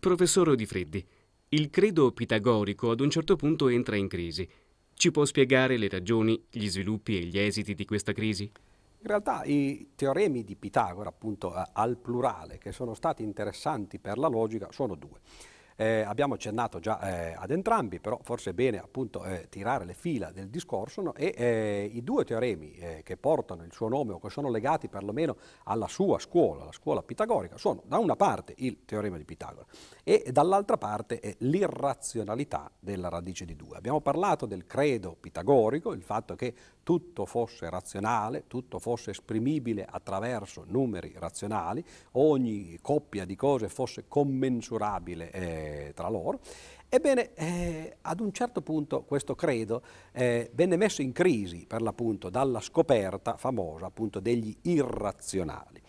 Professor Di Freddi, il credo pitagorico ad un certo punto entra in crisi. Ci può spiegare le ragioni, gli sviluppi e gli esiti di questa crisi? In realtà i teoremi di Pitagora, appunto eh, al plurale, che sono stati interessanti per la logica, sono due. Eh, abbiamo accennato già eh, ad entrambi, però forse è bene appunto eh, tirare le fila del discorso no? e eh, i due teoremi eh, che portano il suo nome o che sono legati perlomeno alla sua scuola, la scuola pitagorica, sono da una parte il teorema di Pitagora e dall'altra parte l'irrazionalità della radice di 2. Abbiamo parlato del credo pitagorico, il fatto che tutto fosse razionale, tutto fosse esprimibile attraverso numeri razionali, ogni coppia di cose fosse commensurabile tra loro. Ebbene, eh, ad un certo punto questo credo eh, venne messo in crisi per l'appunto dalla scoperta famosa appunto degli irrazionali.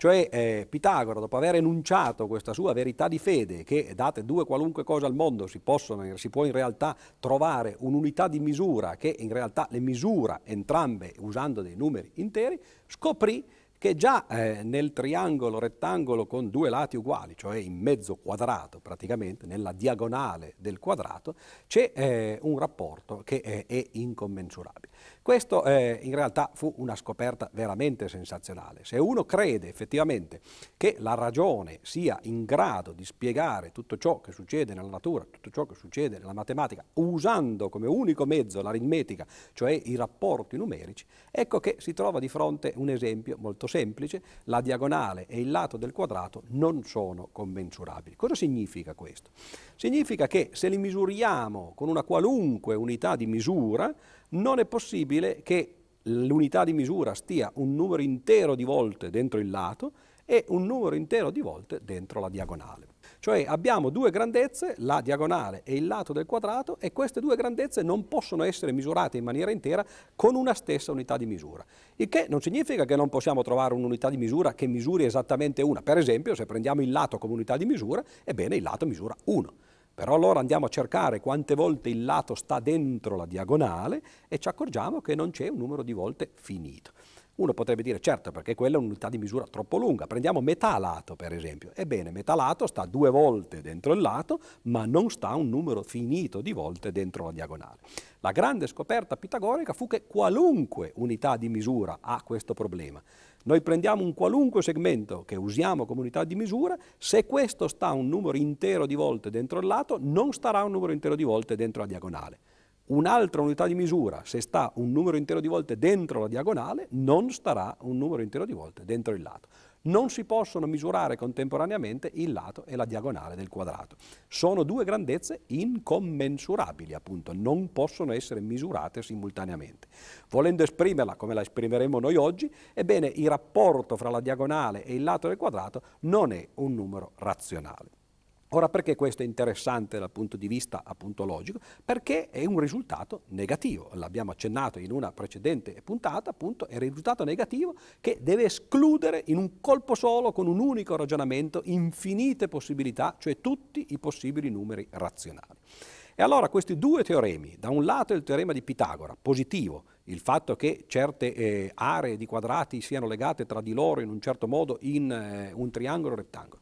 Cioè eh, Pitagora, dopo aver enunciato questa sua verità di fede, che date due qualunque cosa al mondo si, possono, si può in realtà trovare un'unità di misura che in realtà le misura entrambe usando dei numeri interi, scoprì che già eh, nel triangolo rettangolo con due lati uguali, cioè in mezzo quadrato praticamente, nella diagonale del quadrato, c'è eh, un rapporto che è, è incommensurabile. Questo eh, in realtà fu una scoperta veramente sensazionale. Se uno crede effettivamente che la ragione sia in grado di spiegare tutto ciò che succede nella natura, tutto ciò che succede nella matematica, usando come unico mezzo l'aritmetica, cioè i rapporti numerici, ecco che si trova di fronte un esempio molto semplice, la diagonale e il lato del quadrato non sono commensurabili. Cosa significa questo? Significa che se li misuriamo con una qualunque unità di misura, non è possibile che l'unità di misura stia un numero intero di volte dentro il lato e un numero intero di volte dentro la diagonale. Cioè abbiamo due grandezze, la diagonale e il lato del quadrato, e queste due grandezze non possono essere misurate in maniera intera con una stessa unità di misura. Il che non significa che non possiamo trovare un'unità di misura che misuri esattamente una. Per esempio, se prendiamo il lato come unità di misura, ebbene il lato misura 1. Però allora andiamo a cercare quante volte il lato sta dentro la diagonale e ci accorgiamo che non c'è un numero di volte finito. Uno potrebbe dire certo perché quella è un'unità di misura troppo lunga. Prendiamo metà lato per esempio. Ebbene, metà lato sta due volte dentro il lato ma non sta un numero finito di volte dentro la diagonale. La grande scoperta pitagorica fu che qualunque unità di misura ha questo problema. Noi prendiamo un qualunque segmento che usiamo come unità di misura, se questo sta un numero intero di volte dentro il lato, non starà un numero intero di volte dentro la diagonale. Un'altra unità di misura, se sta un numero intero di volte dentro la diagonale, non starà un numero intero di volte dentro il lato non si possono misurare contemporaneamente il lato e la diagonale del quadrato. Sono due grandezze incommensurabili, appunto, non possono essere misurate simultaneamente. Volendo esprimerla come la esprimeremo noi oggi, ebbene il rapporto fra la diagonale e il lato del quadrato non è un numero razionale. Ora perché questo è interessante dal punto di vista appunto logico? Perché è un risultato negativo, l'abbiamo accennato in una precedente puntata, appunto è un risultato negativo che deve escludere in un colpo solo, con un unico ragionamento, infinite possibilità, cioè tutti i possibili numeri razionali. E allora questi due teoremi, da un lato il teorema di Pitagora, positivo, il fatto che certe eh, aree di quadrati siano legate tra di loro in un certo modo in eh, un triangolo rettangolo,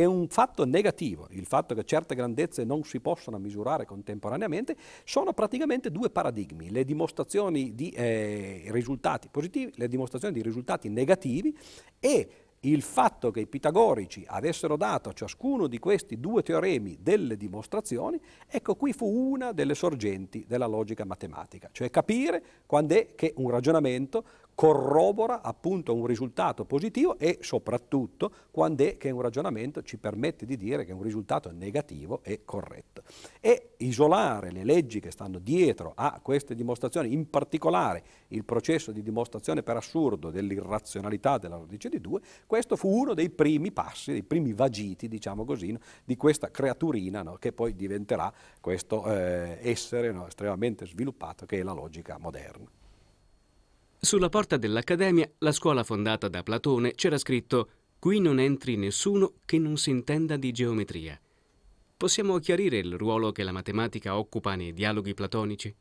è un fatto negativo, il fatto che certe grandezze non si possano misurare contemporaneamente, sono praticamente due paradigmi, le dimostrazioni di eh, risultati positivi, le dimostrazioni di risultati negativi e il fatto che i pitagorici avessero dato a ciascuno di questi due teoremi delle dimostrazioni, ecco qui fu una delle sorgenti della logica matematica, cioè capire quando è che un ragionamento corrobora appunto un risultato positivo e soprattutto quando è che un ragionamento ci permette di dire che un risultato negativo è corretto. E isolare le leggi che stanno dietro a queste dimostrazioni, in particolare il processo di dimostrazione per assurdo dell'irrazionalità della radice di 2, questo fu uno dei primi passi, dei primi vagiti, diciamo così, no, di questa creaturina no, che poi diventerà questo eh, essere no, estremamente sviluppato che è la logica moderna. Sulla porta dell'Accademia, la scuola fondata da Platone, c'era scritto Qui non entri nessuno che non si intenda di geometria. Possiamo chiarire il ruolo che la matematica occupa nei dialoghi platonici?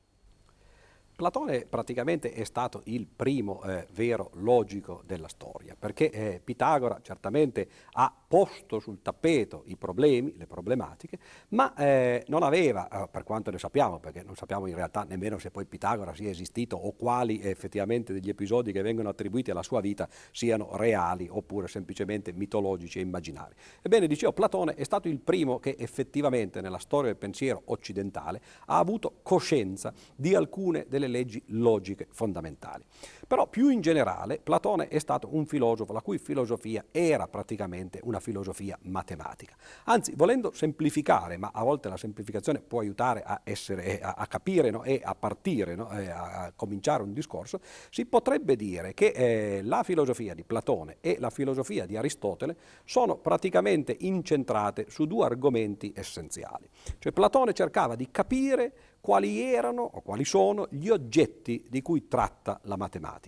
Platone praticamente è stato il primo eh, vero logico della storia, perché eh, Pitagora certamente ha posto sul tappeto i problemi, le problematiche, ma eh, non aveva, eh, per quanto ne sappiamo, perché non sappiamo in realtà nemmeno se poi Pitagora sia esistito o quali effettivamente degli episodi che vengono attribuiti alla sua vita siano reali oppure semplicemente mitologici e immaginari. Ebbene, dicevo, Platone è stato il primo che effettivamente nella storia del pensiero occidentale ha avuto coscienza di alcune delle leggi logiche fondamentali. Però più in generale Platone è stato un filosofo la cui filosofia era praticamente una filosofia matematica. Anzi, volendo semplificare, ma a volte la semplificazione può aiutare a, essere, a, a capire no? e a partire, no? e a, cominciare un discorso, si potrebbe dire che eh, la filosofia di Platone e la filosofia di Aristotele sono praticamente incentrate su due argomenti essenziali. Cioè Platone cercava di capire quali erano o quali sono gli oggetti di cui tratta la matematica.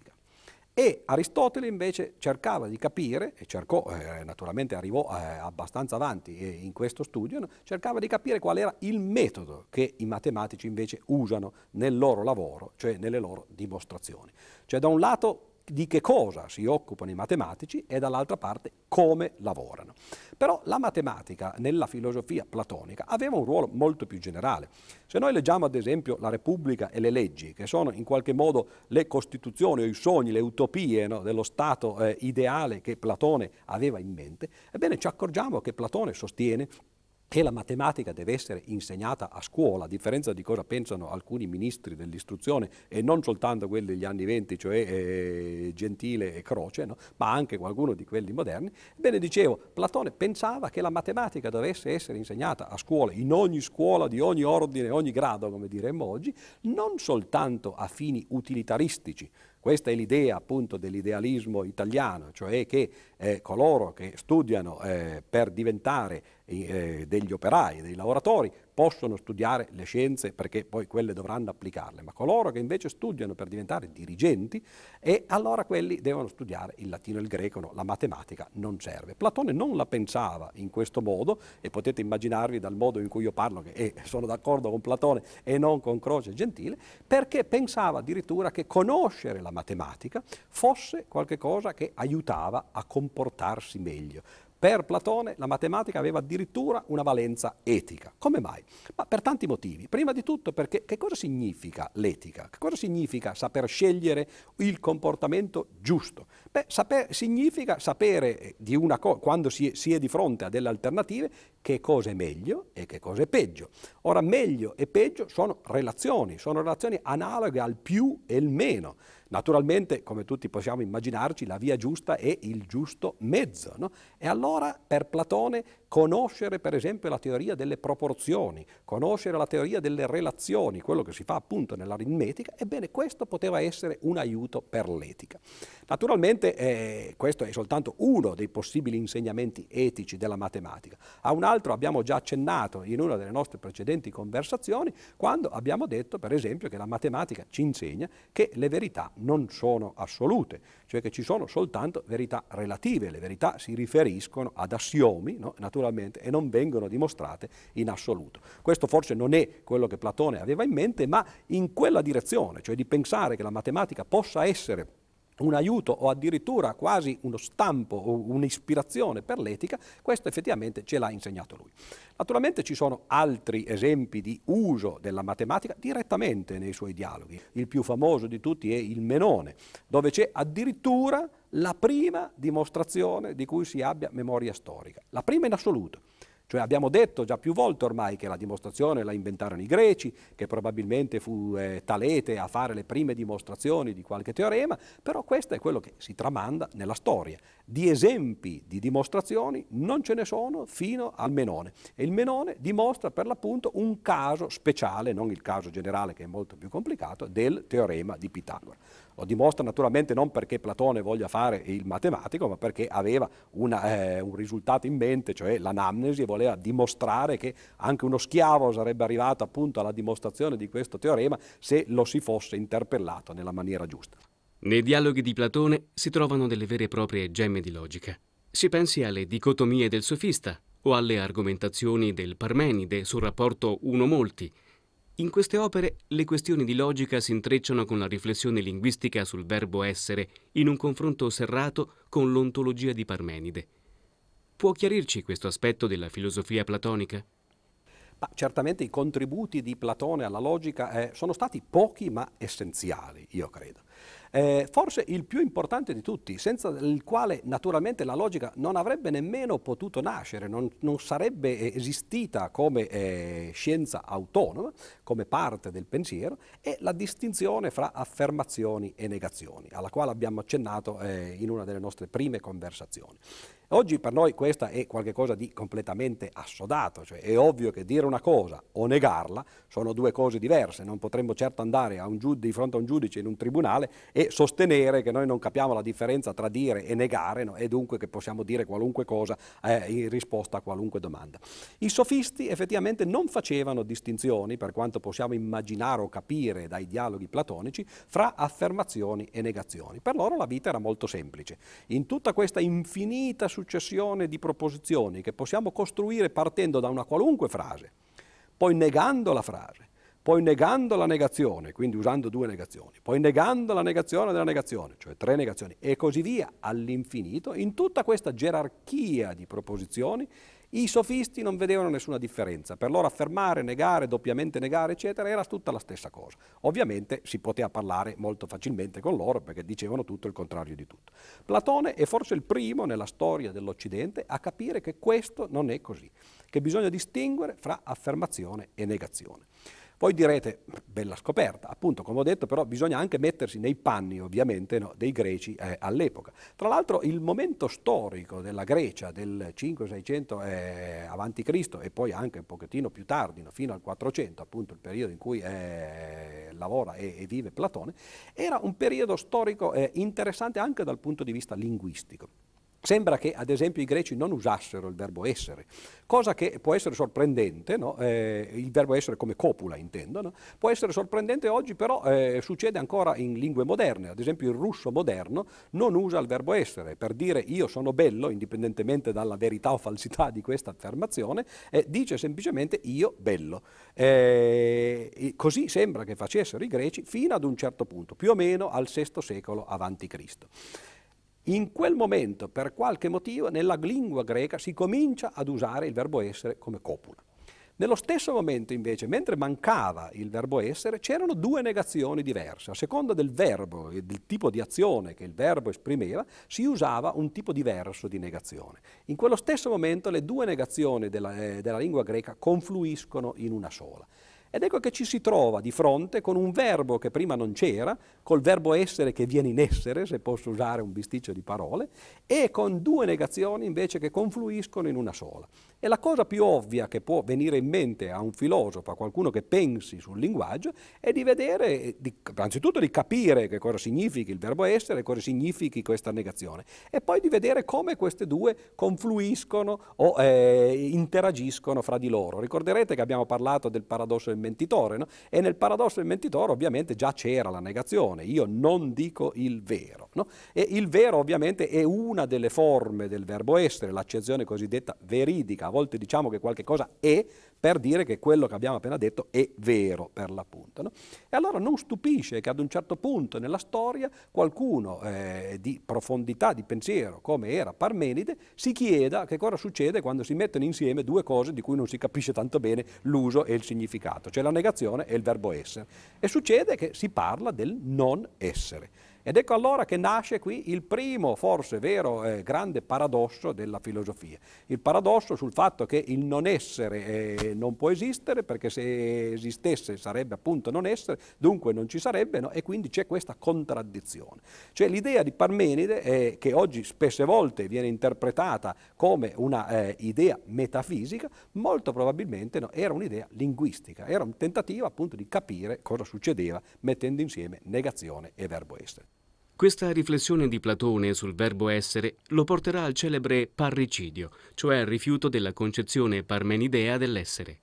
E Aristotele invece cercava di capire, e cercò, eh, naturalmente arrivò eh, abbastanza avanti eh, in questo studio, no? cercava di capire qual era il metodo che i matematici invece usano nel loro lavoro, cioè nelle loro dimostrazioni. Cioè da un lato di che cosa si occupano i matematici e dall'altra parte come lavorano. Però la matematica nella filosofia platonica aveva un ruolo molto più generale. Se noi leggiamo ad esempio la Repubblica e le leggi, che sono in qualche modo le costituzioni o i sogni, le utopie no, dello Stato eh, ideale che Platone aveva in mente, ebbene ci accorgiamo che Platone sostiene che la matematica deve essere insegnata a scuola, a differenza di cosa pensano alcuni ministri dell'istruzione e non soltanto quelli degli anni venti, cioè eh, Gentile e Croce, no? ma anche qualcuno di quelli moderni. Ebbene, dicevo, Platone pensava che la matematica dovesse essere insegnata a scuola, in ogni scuola di ogni ordine, ogni grado, come diremmo oggi, non soltanto a fini utilitaristici, questa è l'idea appunto dell'idealismo italiano, cioè che eh, coloro che studiano eh, per diventare eh, degli operai, dei lavoratori, possono studiare le scienze perché poi quelle dovranno applicarle, ma coloro che invece studiano per diventare dirigenti, e allora quelli devono studiare il latino e il greco, no, la matematica non serve. Platone non la pensava in questo modo e potete immaginarvi dal modo in cui io parlo che eh, sono d'accordo con Platone e non con Croce Gentile, perché pensava addirittura che conoscere la matematica fosse qualcosa che aiutava a comportarsi meglio. Per Platone la matematica aveva addirittura una valenza etica. Come mai? Ma per tanti motivi. Prima di tutto perché che cosa significa l'etica? Che cosa significa saper scegliere il comportamento giusto? Beh, saper, significa sapere eh, co- quando si, si è di fronte a delle alternative che cosa è meglio e che cosa è peggio. Ora, meglio e peggio sono relazioni, sono relazioni analoghe al più e il meno. Naturalmente, come tutti possiamo immaginarci, la via giusta è il giusto mezzo. No? E allora per Platone conoscere per esempio la teoria delle proporzioni, conoscere la teoria delle relazioni, quello che si fa appunto nell'aritmetica, ebbene questo poteva essere un aiuto per l'etica. Naturalmente eh, questo è soltanto uno dei possibili insegnamenti etici della matematica. A un altro abbiamo già accennato in una delle nostre precedenti conversazioni quando abbiamo detto per esempio che la matematica ci insegna che le verità non sono assolute, cioè che ci sono soltanto verità relative, le verità si riferiscono ad assiomi, no? naturalmente, e non vengono dimostrate in assoluto. Questo forse non è quello che Platone aveva in mente, ma in quella direzione, cioè di pensare che la matematica possa essere un aiuto o addirittura quasi uno stampo o un'ispirazione per l'etica, questo effettivamente ce l'ha insegnato lui. Naturalmente ci sono altri esempi di uso della matematica direttamente nei suoi dialoghi. Il più famoso di tutti è il Menone, dove c'è addirittura la prima dimostrazione di cui si abbia memoria storica, la prima in assoluto. Cioè abbiamo detto già più volte ormai che la dimostrazione la inventarono i greci, che probabilmente fu eh, Talete a fare le prime dimostrazioni di qualche teorema, però questo è quello che si tramanda nella storia. Di esempi di dimostrazioni non ce ne sono fino al Menone e il Menone dimostra per l'appunto un caso speciale, non il caso generale che è molto più complicato, del teorema di Pitagora. Lo dimostra naturalmente non perché Platone voglia fare il matematico, ma perché aveva una, eh, un risultato in mente, cioè l'anamnesi, e voleva dimostrare che anche uno schiavo sarebbe arrivato appunto alla dimostrazione di questo teorema se lo si fosse interpellato nella maniera giusta. Nei dialoghi di Platone si trovano delle vere e proprie gemme di logica. Si pensi alle dicotomie del sofista o alle argomentazioni del Parmenide sul rapporto uno-molti, In queste opere le questioni di logica si intrecciano con la riflessione linguistica sul verbo essere in un confronto serrato con l'ontologia di Parmenide. Può chiarirci questo aspetto della filosofia platonica? Ma certamente i contributi di Platone alla logica eh, sono stati pochi ma essenziali, io credo. Eh, forse il più importante di tutti, senza il quale naturalmente la logica non avrebbe nemmeno potuto nascere, non, non sarebbe esistita come eh, scienza autonoma, come parte del pensiero, è la distinzione fra affermazioni e negazioni, alla quale abbiamo accennato eh, in una delle nostre prime conversazioni. Oggi per noi questa è qualcosa di completamente assodato, cioè è ovvio che dire una cosa o negarla sono due cose diverse, non potremmo certo andare giud- di fronte a un giudice in un tribunale e sostenere che noi non capiamo la differenza tra dire e negare no? e dunque che possiamo dire qualunque cosa eh, in risposta a qualunque domanda. I sofisti effettivamente non facevano distinzioni, per quanto possiamo immaginare o capire dai dialoghi platonici, fra affermazioni e negazioni. Per loro la vita era molto semplice. In tutta questa infinita successione di proposizioni che possiamo costruire partendo da una qualunque frase, poi negando la frase, poi negando la negazione, quindi usando due negazioni, poi negando la negazione della negazione, cioè tre negazioni, e così via all'infinito, in tutta questa gerarchia di proposizioni i sofisti non vedevano nessuna differenza, per loro affermare, negare, doppiamente negare, eccetera, era tutta la stessa cosa. Ovviamente si poteva parlare molto facilmente con loro perché dicevano tutto il contrario di tutto. Platone è forse il primo nella storia dell'Occidente a capire che questo non è così, che bisogna distinguere fra affermazione e negazione. Voi direte, bella scoperta, appunto come ho detto però bisogna anche mettersi nei panni ovviamente no, dei greci eh, all'epoca. Tra l'altro il momento storico della Grecia del 500-600 eh, a.C. e poi anche un pochettino più tardi, no, fino al 400, appunto il periodo in cui eh, lavora e, e, vive Platone, era un periodo storico eh, interessante anche dal punto di vista linguistico. Sembra che ad esempio i greci non usassero il verbo essere, cosa che può essere sorprendente, no? eh, il verbo essere come copula intendo, no? può essere sorprendente oggi però eh, succede ancora in lingue moderne, ad esempio il russo moderno non usa il verbo essere, per dire io sono bello, indipendentemente dalla verità o falsità di questa affermazione, eh, dice semplicemente io bello. Eh, così sembra che facessero i greci fino ad un certo punto, più o meno al VI secolo Cristo. In quel momento, per qualche motivo, nella lingua greca si comincia ad usare il verbo essere come copula. Nello stesso momento, invece, mentre mancava il verbo essere, c'erano due negazioni diverse. A seconda del verbo e del tipo di azione che il verbo esprimeva, si usava un tipo diverso di negazione. In quello stesso momento le due negazioni della, eh, della lingua greca confluiscono in una sola. Ed ecco che ci si trova di fronte con un verbo che prima non c'era, col verbo essere che viene in essere, se posso usare un bisticcio di parole, e con due negazioni invece che confluiscono in una sola. E la cosa più ovvia che può venire in mente a un filosofo, a qualcuno che pensi sul linguaggio, è di vedere, di, anzitutto di capire che cosa significhi il verbo essere, cosa significhi questa negazione, e poi di vedere come queste due confluiscono o eh, interagiscono fra di loro. Ricorderete che abbiamo parlato del paradosso del mentitore, no? e nel paradosso del mentitore ovviamente già c'era la negazione, io non dico il vero. No? E il vero ovviamente è una delle forme del verbo essere, l'accezione cosiddetta veridica, a volte diciamo che qualche cosa è per dire che quello che abbiamo appena detto è vero per l'appunto. No? E allora non stupisce che ad un certo punto nella storia qualcuno eh, di profondità di pensiero, come era Parmenide, si chieda che cosa succede quando si mettono insieme due cose di cui non si capisce tanto bene l'uso e il significato, cioè la negazione e il verbo essere. E succede che si parla del non essere. Ed ecco allora che nasce qui il primo, forse vero, eh, grande paradosso della filosofia. Il paradosso sul fatto che il non essere eh, non può esistere, perché se esistesse sarebbe appunto non essere, dunque non ci sarebbe, no? e quindi c'è questa contraddizione. Cioè l'idea di Parmenide, eh, che oggi spesse volte viene interpretata come una eh, metafisica, molto probabilmente no, era un'idea linguistica, era un tentativo appunto di capire cosa succedeva mettendo insieme negazione e verbo essere. Questa riflessione di Platone sul verbo essere lo porterà al celebre parricidio, cioè al rifiuto della concezione parmenidea dell'essere.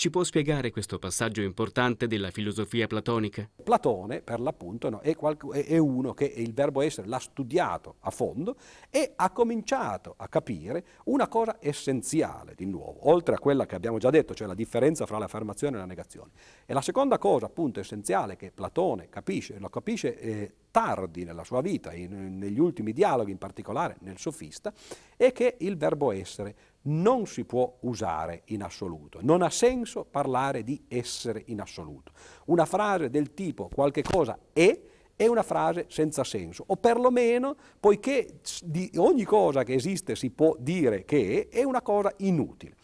Ci può spiegare questo passaggio importante della filosofia platonica? Platone, per l'appunto, no, è, è, uno che il verbo essere l'ha studiato a fondo e ha cominciato a capire una cosa essenziale, di nuovo, oltre a quella che abbiamo già detto, cioè la differenza fra l'affermazione e la negazione. E la seconda cosa, appunto, essenziale che Platone capisce, lo capisce eh, tardi nella sua vita, in, negli ultimi dialoghi, in particolare nel sofista, è che il verbo essere non si può usare in assoluto. Non ha senso parlare di essere in assoluto. Una frase del tipo qualche cosa è è una frase senza senso, o perlomeno, poiché di ogni cosa che esiste si può dire che è, è una cosa inutile.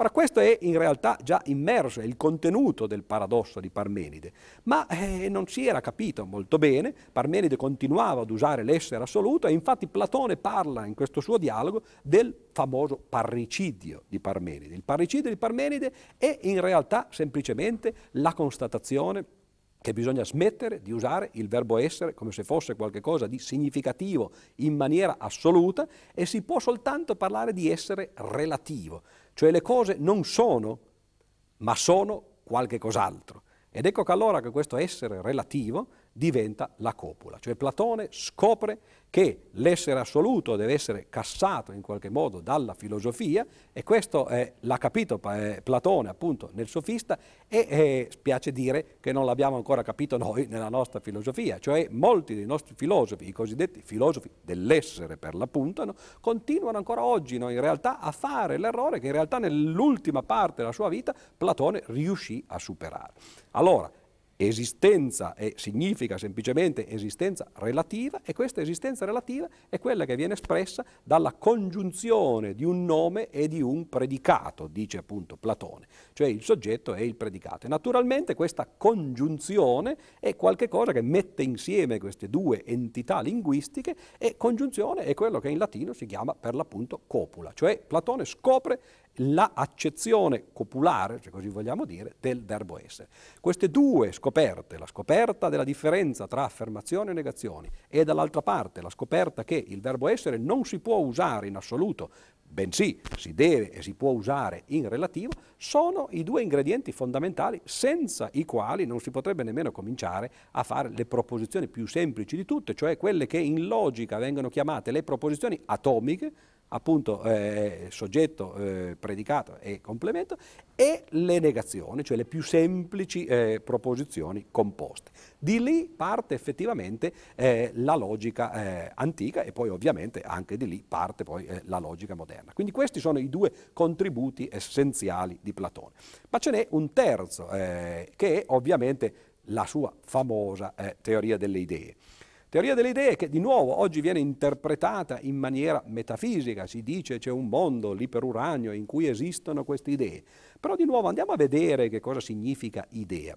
Ora questo è in realtà già immerso, è il contenuto del paradosso di Parmenide, ma eh, non si era capito molto bene, Parmenide continuava ad usare l'essere assoluto e infatti Platone parla in questo suo dialogo del famoso parricidio di Parmenide. Il parricidio di Parmenide è in realtà semplicemente la constatazione che bisogna smettere di usare il verbo essere come se fosse qualcosa di significativo in maniera assoluta e si può soltanto parlare di essere relativo. Cioè le cose non sono, ma sono qualche cos'altro. Ed ecco che allora che questo essere relativo diventa la copula. Cioè Platone scopre che l'essere assoluto deve essere cassato in qualche modo dalla filosofia e questo eh, l'ha capito eh, Platone appunto nel sofista e eh, spiace dire che non l'abbiamo ancora capito noi nella nostra filosofia, cioè molti dei nostri filosofi, i cosiddetti filosofi dell'essere per l'appunto, no, continuano ancora oggi no, in realtà a fare l'errore che in realtà nell'ultima parte della sua vita Platone riuscì a superare. Allora, esistenza e significa semplicemente esistenza relativa e questa esistenza relativa è quella che viene espressa dalla congiunzione di un nome e di un predicato, dice appunto Platone, cioè il soggetto e il predicato. E naturalmente questa congiunzione è qualcosa che mette insieme queste due entità linguistiche e congiunzione è quello che in latino si chiama per l'appunto copula, cioè Platone scopre l'accezione copulare, se così vogliamo dire, del verbo essere. Queste due scoperte, la scoperta della differenza tra affermazioni e negazioni e dall'altra parte la scoperta che il verbo essere non si può usare in assoluto bensì si deve e si può usare in relativo, sono i due ingredienti fondamentali senza i quali non si potrebbe nemmeno cominciare a fare le proposizioni più semplici di tutte, cioè quelle che in logica vengono chiamate le proposizioni atomiche, appunto eh, soggetto, eh, predicato e complemento, e le negazioni, cioè le più semplici eh, proposizioni composte. Di lì parte effettivamente eh, la logica eh, antica e poi ovviamente anche di lì parte poi eh, la logica moderna. Quindi questi sono i due contributi essenziali di Platone. Ma ce n'è un terzo, che è ovviamente la sua famosa teoria delle idee. Teoria delle idee che di nuovo oggi viene interpretata in maniera metafisica, si dice c'è un mondo l'iperuranio in cui esistono queste idee, però di nuovo andiamo a vedere che cosa significa idea.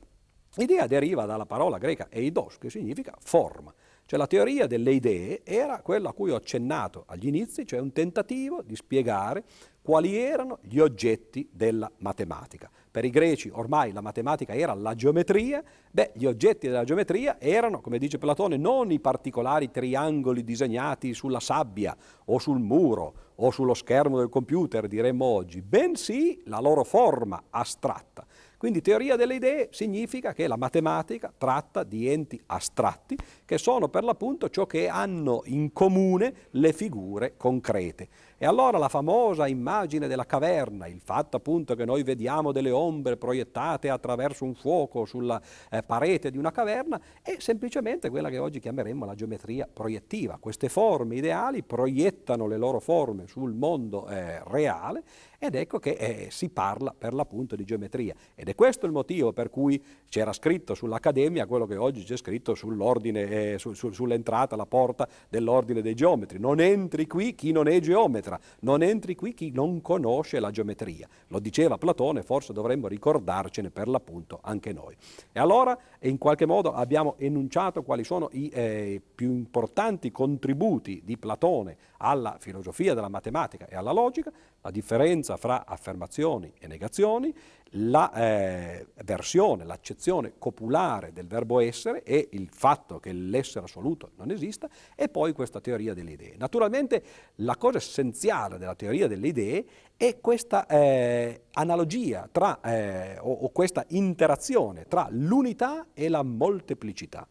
Idea deriva dalla parola greca eidos, che significa forma. Cioè la teoria delle idee era quella a cui ho accennato agli inizi, cioè un tentativo di spiegare quali erano gli oggetti della matematica. Per i greci ormai la matematica era la geometria, beh, gli oggetti della geometria erano, come dice Platone, non i particolari triangoli disegnati sulla sabbia o sul muro o sullo schermo del computer, diremmo oggi, bensì la loro forma astratta. Quindi teoria delle idee significa che la matematica tratta di enti astratti che sono per l'appunto ciò che hanno in comune le figure concrete. E allora la famosa immagine della caverna, il fatto appunto che noi vediamo delle ombre proiettate attraverso un fuoco sulla eh, parete di una caverna, è semplicemente quella che oggi chiameremmo la geometria proiettiva. Queste forme ideali proiettano le loro forme sul mondo eh, reale ed ecco che eh, si parla per l'appunto di geometria. Ed è questo il motivo per cui c'era scritto sull'Accademia quello che oggi c'è scritto sull'ordine, eh, su, su, sull'entrata, alla porta dell'ordine dei geometri. Non entri qui chi non è geometra. Non entri qui chi non conosce la geometria. Lo diceva Platone, forse dovremmo ricordarcene per l'appunto anche noi. E allora in qualche modo abbiamo enunciato quali sono i eh, più importanti contributi di Platone alla filosofia della matematica e alla logica, la differenza fra affermazioni e negazioni, la eh, versione, l'accezione copulare del verbo essere e il fatto che l'essere assoluto non esista e poi questa teoria delle idee. Naturalmente la cosa essenziale della teoria delle idee è questa eh, analogia tra, eh, o, o questa interazione tra l'unità e la molteplicità.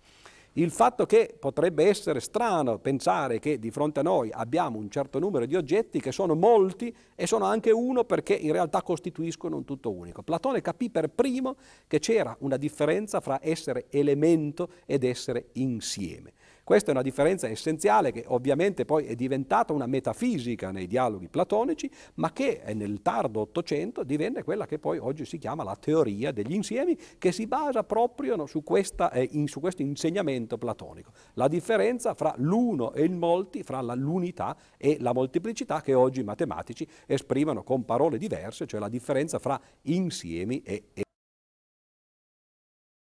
Il fatto che potrebbe essere strano pensare che di fronte a noi abbiamo un certo numero di oggetti che sono molti e sono anche uno perché in realtà costituiscono un tutto unico. Platone capì per primo che c'era una differenza fra essere elemento ed essere insieme. Questa è una differenza essenziale che ovviamente poi è diventata una metafisica nei dialoghi platonici, ma che nel tardo Ottocento divenne quella che poi oggi si chiama la teoria degli insiemi, che si basa proprio su, questa, eh, in, su questo insegnamento platonico. La differenza fra l'uno e il molti, fra l'unità e la molteplicità che oggi i matematici esprimono con parole diverse, cioè la differenza fra insiemi e